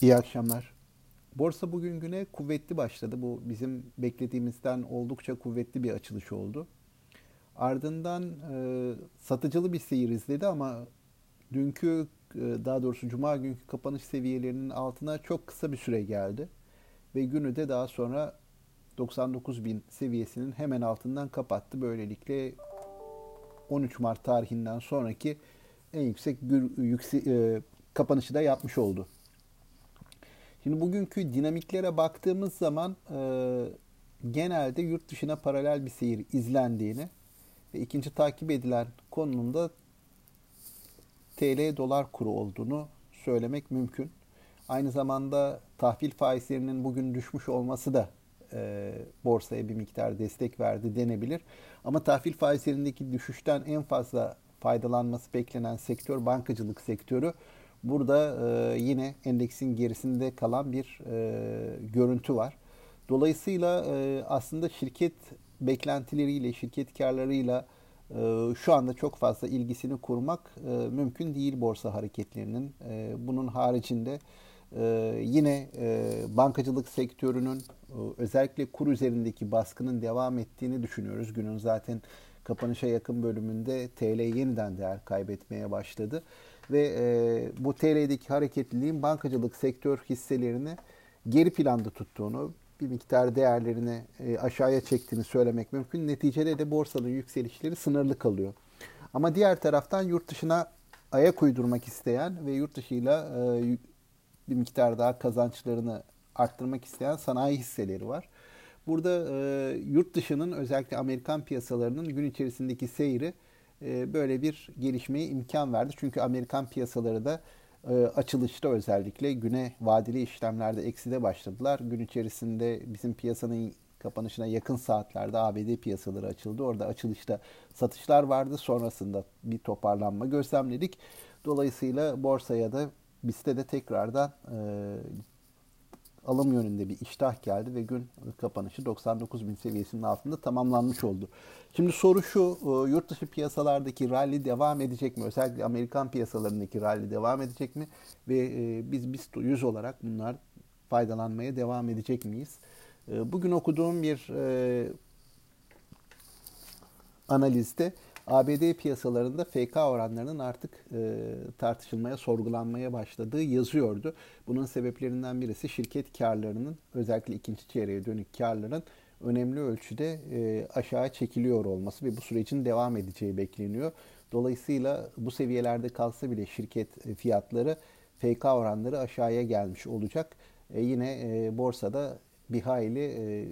İyi akşamlar. Borsa bugün güne kuvvetli başladı. Bu bizim beklediğimizden oldukça kuvvetli bir açılış oldu. Ardından e, satıcılı bir seyir izledi ama dünkü e, daha doğrusu cuma günkü kapanış seviyelerinin altına çok kısa bir süre geldi. Ve günü de daha sonra 99 bin seviyesinin hemen altından kapattı. Böylelikle 13 Mart tarihinden sonraki en yüksek yüksek, e, kapanışı da yapmış oldu. Şimdi bugünkü dinamiklere baktığımız zaman e, genelde yurt dışına paralel bir seyir izlendiğini ve ikinci takip edilen konunun da TL dolar kuru olduğunu söylemek mümkün. Aynı zamanda tahvil faizlerinin bugün düşmüş olması da e, borsaya bir miktar destek verdi denebilir. Ama tahvil faizlerindeki düşüşten en fazla faydalanması beklenen sektör bankacılık sektörü. Burada e, yine endeksin gerisinde kalan bir e, görüntü var. Dolayısıyla e, aslında şirket beklentileriyle, şirket karlarıyla e, şu anda çok fazla ilgisini kurmak e, mümkün değil borsa hareketlerinin. E, bunun haricinde e, yine e, bankacılık sektörünün e, özellikle kur üzerindeki baskının devam ettiğini düşünüyoruz. Günün zaten kapanışa yakın bölümünde TL yeniden değer kaybetmeye başladı ve e, bu TL'deki hareketliliğin bankacılık sektör hisselerini geri planda tuttuğunu, bir miktar değerlerini e, aşağıya çektiğini söylemek mümkün. Neticede de borsanın yükselişleri sınırlı kalıyor. Ama diğer taraftan yurt dışına ayak uydurmak isteyen ve yurt dışıyla e, bir miktar daha kazançlarını arttırmak isteyen sanayi hisseleri var. Burada e, yurt dışının özellikle Amerikan piyasalarının gün içerisindeki seyri e, böyle bir gelişmeye imkan verdi. Çünkü Amerikan piyasaları da e, açılışta özellikle güne vadeli işlemlerde ekside başladılar. Gün içerisinde bizim piyasanın kapanışına yakın saatlerde ABD piyasaları açıldı. Orada açılışta satışlar vardı. Sonrasında bir toparlanma gözlemledik. Dolayısıyla borsaya da bizde de tekrardan e, alım yönünde bir iştah geldi ve gün kapanışı 99 bin seviyesinin altında tamamlanmış oldu. Şimdi soru şu, e, yurt dışı piyasalardaki rally devam edecek mi? Özellikle Amerikan piyasalarındaki rally devam edecek mi? Ve e, biz BIST 100 olarak bunlar faydalanmaya devam edecek miyiz? E, bugün okuduğum bir analizde ABD piyasalarında FK oranlarının artık e, tartışılmaya, sorgulanmaya başladığı yazıyordu. Bunun sebeplerinden birisi şirket karlarının özellikle ikinci çeyreğe dönük karların önemli ölçüde e, aşağı çekiliyor olması ve bu sürecin devam edeceği bekleniyor. Dolayısıyla bu seviyelerde kalsa bile şirket fiyatları FK oranları aşağıya gelmiş olacak. E, yine e, borsada bir hayli e,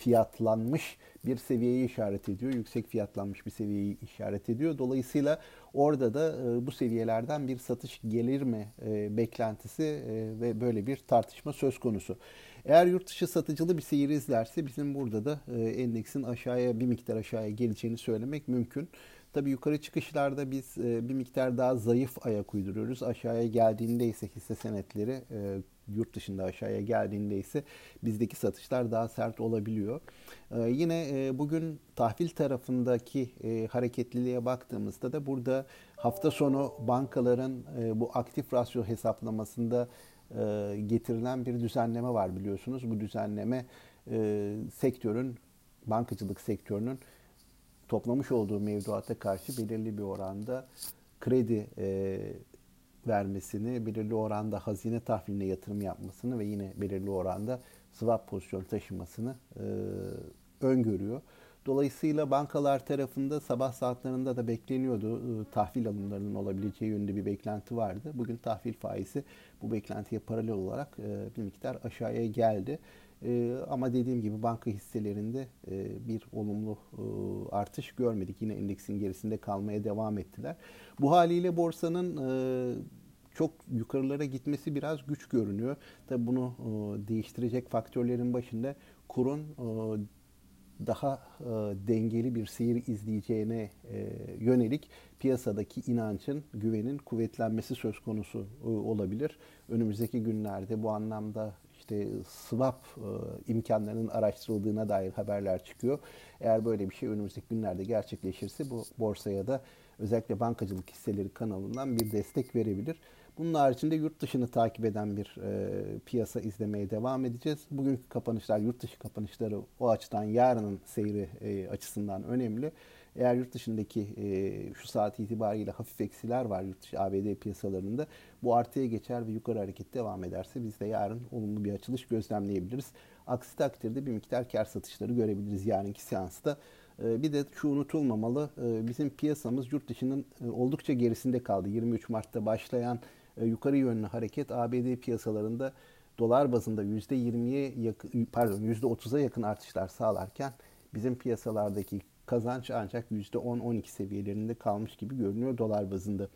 fiyatlanmış bir seviyeyi işaret ediyor. Yüksek fiyatlanmış bir seviyeyi işaret ediyor. Dolayısıyla orada da e, bu seviyelerden bir satış gelir mi e, beklentisi e, ve böyle bir tartışma söz konusu. Eğer yurt dışı satıcılı bir seyir izlerse bizim burada da endeksin aşağıya bir miktar aşağıya geleceğini söylemek mümkün. Tabii yukarı çıkışlarda biz bir miktar daha zayıf ayak uyduruyoruz. Aşağıya geldiğinde ise hisse senetleri yurt dışında aşağıya geldiğinde ise bizdeki satışlar daha sert olabiliyor. Ee, yine e, bugün tahvil tarafındaki e, hareketliliğe baktığımızda da burada hafta sonu bankaların e, bu aktif rasyo hesaplamasında e, getirilen bir düzenleme var biliyorsunuz. Bu düzenleme e, sektörün, bankacılık sektörünün toplamış olduğu mevduata karşı belirli bir oranda kredi e, vermesini, belirli oranda hazine tahviline yatırım yapmasını ve yine belirli oranda swap pozisyonu taşımasını e, öngörüyor. Dolayısıyla bankalar tarafında sabah saatlerinde de bekleniyordu. Tahvil alımlarının olabileceği yönünde bir beklenti vardı. Bugün tahvil faizi bu beklentiye paralel olarak e, bir miktar aşağıya geldi. Ama dediğim gibi banka hisselerinde e, bir olumlu e, artış görmedik. Yine endeksin gerisinde kalmaya devam ettiler. Bu haliyle borsanın çok yukarılara gitmesi biraz güç görünüyor. Tabi bunu değiştirecek faktörlerin başında kurun daha e, dengeli bir seyir izleyeceğine e, yönelik piyasadaki inancın, güvenin kuvvetlenmesi söz konusu e, olabilir. Önümüzdeki günlerde bu anlamda işte swap e, imkanlarının araştırıldığına dair haberler çıkıyor. Eğer böyle bir şey önümüzdeki günlerde gerçekleşirse bu borsaya da özellikle bankacılık hisseleri kanalından bir destek verebilir. Bunun haricinde yurt dışını takip eden bir e, piyasa izlemeye devam edeceğiz. Bugünkü kapanışlar, yurt dışı kapanışları o açıdan yarının seyri e, açısından önemli. Eğer yurt dışındaki e, şu saat itibariyle hafif eksiler var yurt dışı ABD piyasalarında. Bu artıya geçer ve yukarı hareket devam ederse biz de yarın olumlu bir açılış gözlemleyebiliriz. Aksi takdirde bir miktar kar satışları görebiliriz yarınki seansta. E, bir de şu unutulmamalı, e, bizim piyasamız yurt dışının e, oldukça gerisinde kaldı. 23 Mart'ta başlayan e, yukarı yönlü hareket ABD piyasalarında dolar bazında %20'ye yakın, pardon %30'a yakın artışlar sağlarken bizim piyasalardaki kazanç ancak %10-12 seviyelerinde kalmış gibi görünüyor dolar bazında.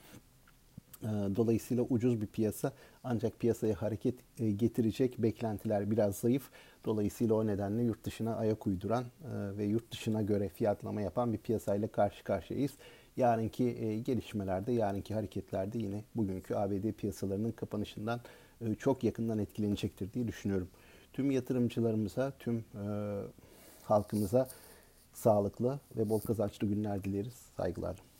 Ee, dolayısıyla ucuz bir piyasa ancak piyasaya hareket e, getirecek beklentiler biraz zayıf. Dolayısıyla o nedenle yurt dışına ayak uyduran e, ve yurt dışına göre fiyatlama yapan bir piyasayla karşı karşıyayız. Yarınki e, gelişmelerde, yarınki hareketlerde yine bugünkü ABD piyasalarının kapanışından çok yakından etkilenecektir diye düşünüyorum. Tüm yatırımcılarımıza, tüm halkımıza sağlıklı ve bol kazançlı günler dileriz. Saygılar.